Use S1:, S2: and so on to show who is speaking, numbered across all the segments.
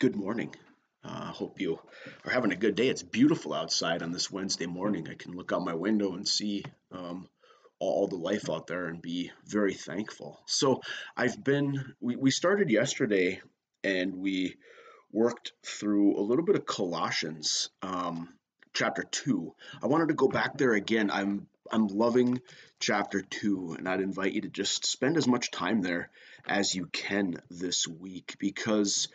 S1: Good morning. I uh, hope you are having a good day. It's beautiful outside on this Wednesday morning. I can look out my window and see um, all the life out there and be very thankful. So, I've been, we, we started yesterday and we worked through a little bit of Colossians um, chapter 2. I wanted to go back there again. I'm I'm loving chapter 2 and I'd invite you to just spend as much time there as you can this week because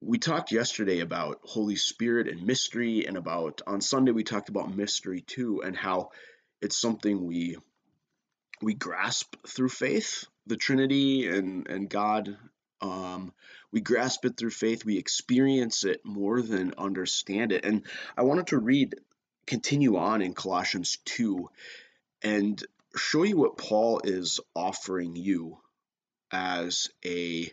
S1: we talked yesterday about Holy Spirit and mystery, and about on Sunday we talked about mystery too, and how it's something we we grasp through faith, the Trinity and and God. Um, we grasp it through faith. We experience it more than understand it. And I wanted to read, continue on in Colossians two, and show you what Paul is offering you as a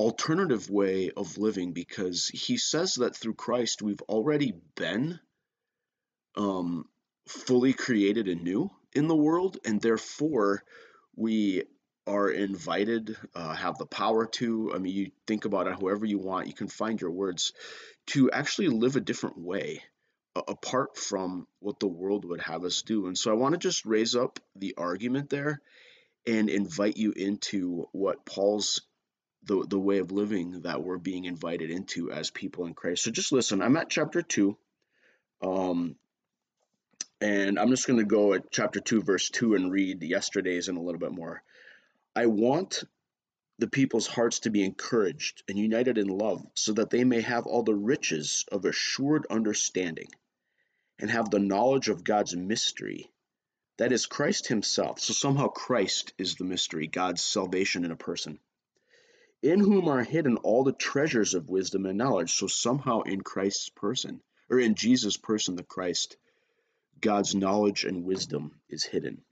S1: alternative way of living because he says that through Christ we've already been um, fully created anew in the world, and therefore we are invited, uh, have the power to. I mean, you think about it however you want, you can find your words to actually live a different way apart from what the world would have us do. And so I want to just raise up the argument there and invite you into what Paul's the the way of living that we're being invited into as people in Christ. So just listen. I'm at chapter two, um, and I'm just going to go at chapter two, verse two, and read yesterday's and a little bit more. I want the people's hearts to be encouraged and united in love, so that they may have all the riches of assured understanding, and have the knowledge of God's mystery. That is Christ Himself. So somehow Christ is the mystery, God's salvation in a person in whom are hidden all the treasures of wisdom and knowledge. So somehow in Christ's person, or in Jesus' person, the Christ, God's knowledge and wisdom is hidden.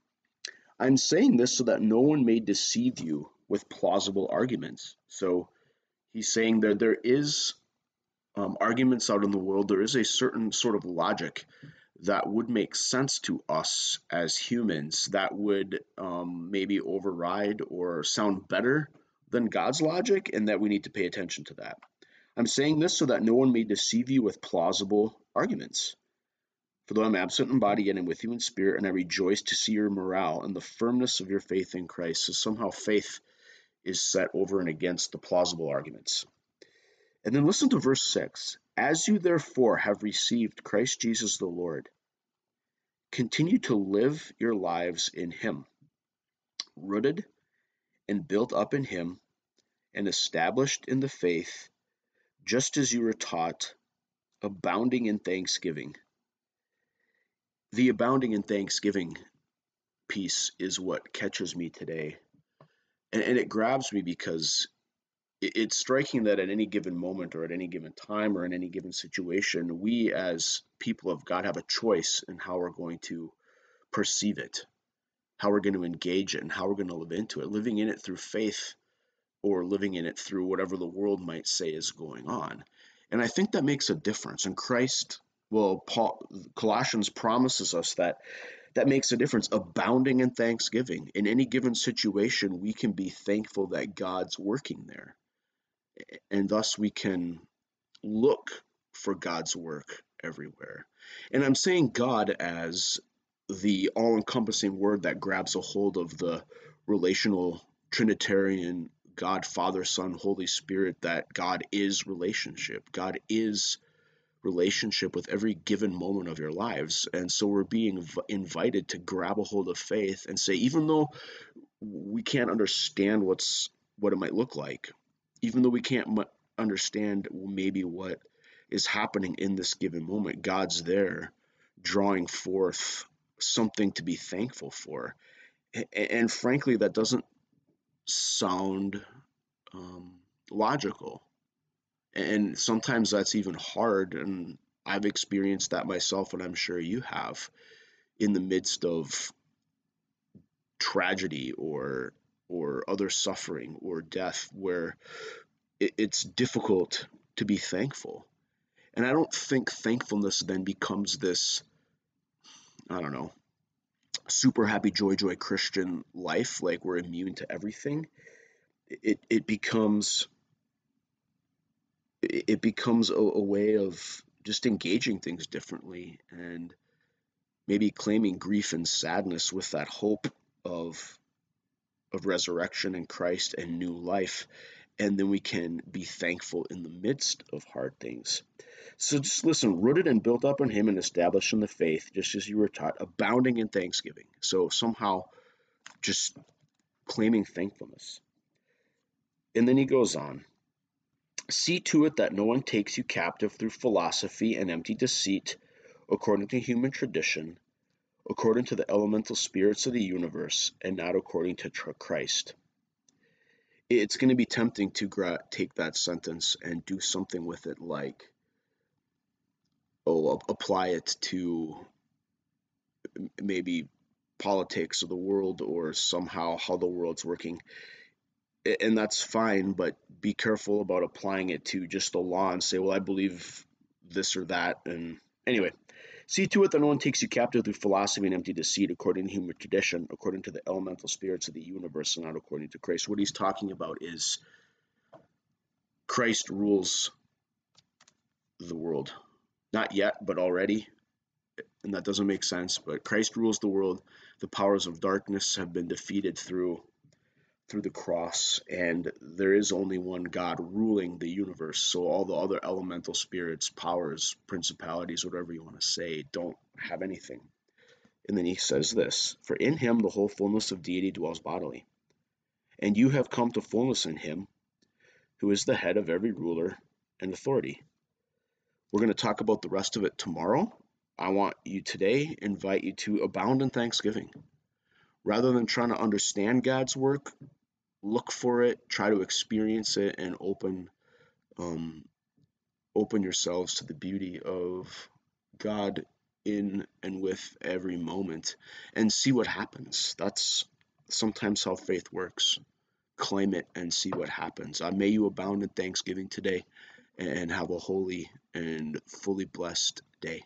S1: I'm saying this so that no one may deceive you with plausible arguments. So he's saying that there is um, arguments out in the world, there is a certain sort of logic that would make sense to us as humans that would um, maybe override or sound better than God's logic, and that we need to pay attention to that. I'm saying this so that no one may deceive you with plausible arguments. For though I'm absent in body, yet I'm with you in spirit, and I rejoice to see your morale and the firmness of your faith in Christ. So somehow faith is set over and against the plausible arguments. And then listen to verse 6 As you therefore have received Christ Jesus the Lord, continue to live your lives in Him, rooted and built up in him, and established in the faith, just as you were taught, abounding in thanksgiving. The abounding in thanksgiving piece is what catches me today. And, and it grabs me because it, it's striking that at any given moment or at any given time or in any given situation, we as people of God have a choice in how we're going to perceive it how we're going to engage it and how we're going to live into it, living in it through faith or living in it through whatever the world might say is going on. And I think that makes a difference. And Christ, well, Paul, Colossians promises us that that makes a difference. Abounding in thanksgiving. In any given situation, we can be thankful that God's working there. And thus we can look for God's work everywhere. And I'm saying God as the all encompassing word that grabs a hold of the relational Trinitarian God, Father, Son, Holy Spirit, that God is relationship. God is relationship with every given moment of your lives. And so we're being invited to grab a hold of faith and say, even though we can't understand what's what it might look like, even though we can't understand maybe what is happening in this given moment, God's there drawing forth something to be thankful for. And frankly, that doesn't sound um, logical. And sometimes that's even hard. And I've experienced that myself, and I'm sure you have, in the midst of tragedy or or other suffering or death, where it's difficult to be thankful. And I don't think thankfulness then becomes this I don't know, super happy joy joy Christian life, like we're immune to everything. It it becomes it becomes a, a way of just engaging things differently and maybe claiming grief and sadness with that hope of of resurrection in Christ and new life and then we can be thankful in the midst of hard things. So just listen, rooted and built up in him and established in the faith, just as you were taught, abounding in thanksgiving. So somehow just claiming thankfulness. And then he goes on See to it that no one takes you captive through philosophy and empty deceit, according to human tradition, according to the elemental spirits of the universe, and not according to Christ. It's going to be tempting to gra- take that sentence and do something with it like, oh, apply it to maybe politics of the world or somehow how the world's working and that's fine, but be careful about applying it to just the law and say, well, I believe this or that. And anyway, see to it that no one takes you captive through philosophy and empty deceit, according to human tradition, according to the elemental spirits of the universe, and not according to Christ. What he's talking about is Christ rules the world. Not yet, but already. And that doesn't make sense, but Christ rules the world. The powers of darkness have been defeated through through the cross, and there is only one God ruling the universe. So all the other elemental spirits, powers, principalities, whatever you want to say, don't have anything. And then he says this For in him the whole fullness of deity dwells bodily. And you have come to fullness in him, who is the head of every ruler and authority. We're going to talk about the rest of it tomorrow. I want you today invite you to abound in thanksgiving. Rather than trying to understand God's work, look for it, try to experience it, and open um, open yourselves to the beauty of God in and with every moment, and see what happens. That's sometimes how faith works. Claim it and see what happens. Uh, may you abound in thanksgiving today, and have a holy and fully blessed day.